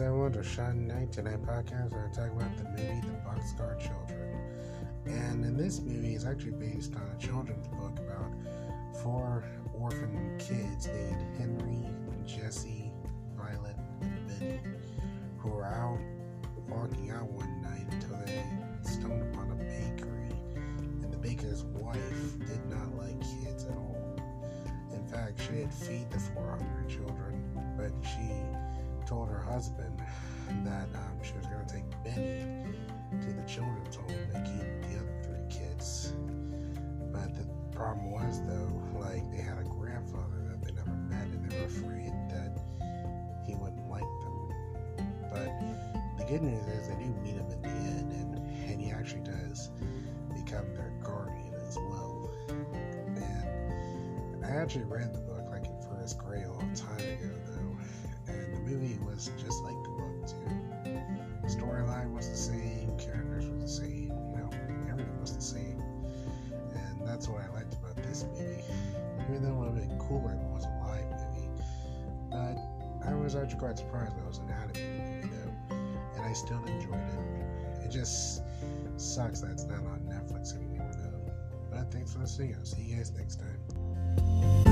everyone to Shine Night Tonight podcast where I talk about the movie The Boxcar Children. And in this movie, it's actually based on a children's book about four orphan kids named Henry, Jessie, Violet, and Benny, who were out walking out one night until they stumbled upon a bakery. And the baker's wife did not like kids at all. In fact, she did feed the four hungry children, but she told her husband that um, she was going to take Benny to the children's home and keep the other three kids. But the problem was, though, like they had a grandfather that they never met, and they were afraid that he wouldn't like them. But the good news is they do meet him in the end, and, and he actually does become their guardian as well. And I actually read the book like in first grade was just like the book too. Storyline was the same, characters were the same, you know, everything was the same, and that's what I liked about this movie. Even though it would have been cooler if it was a live movie, but I was actually quite surprised that it was an animated movie, though, and I still enjoyed it. It just sucks that it's not on Netflix anymore, though. But thanks for listening. I'll see you guys next time.